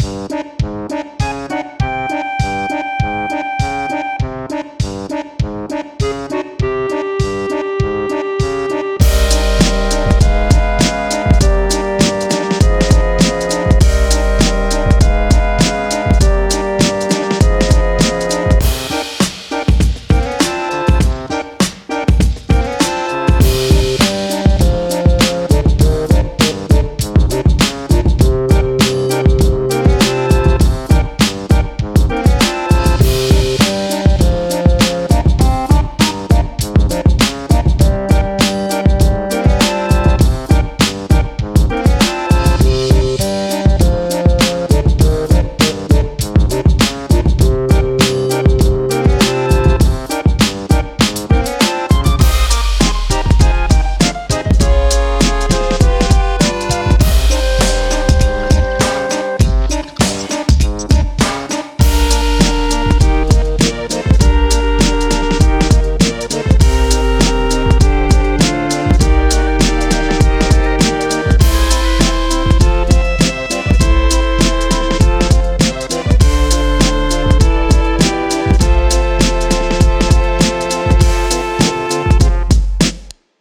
Música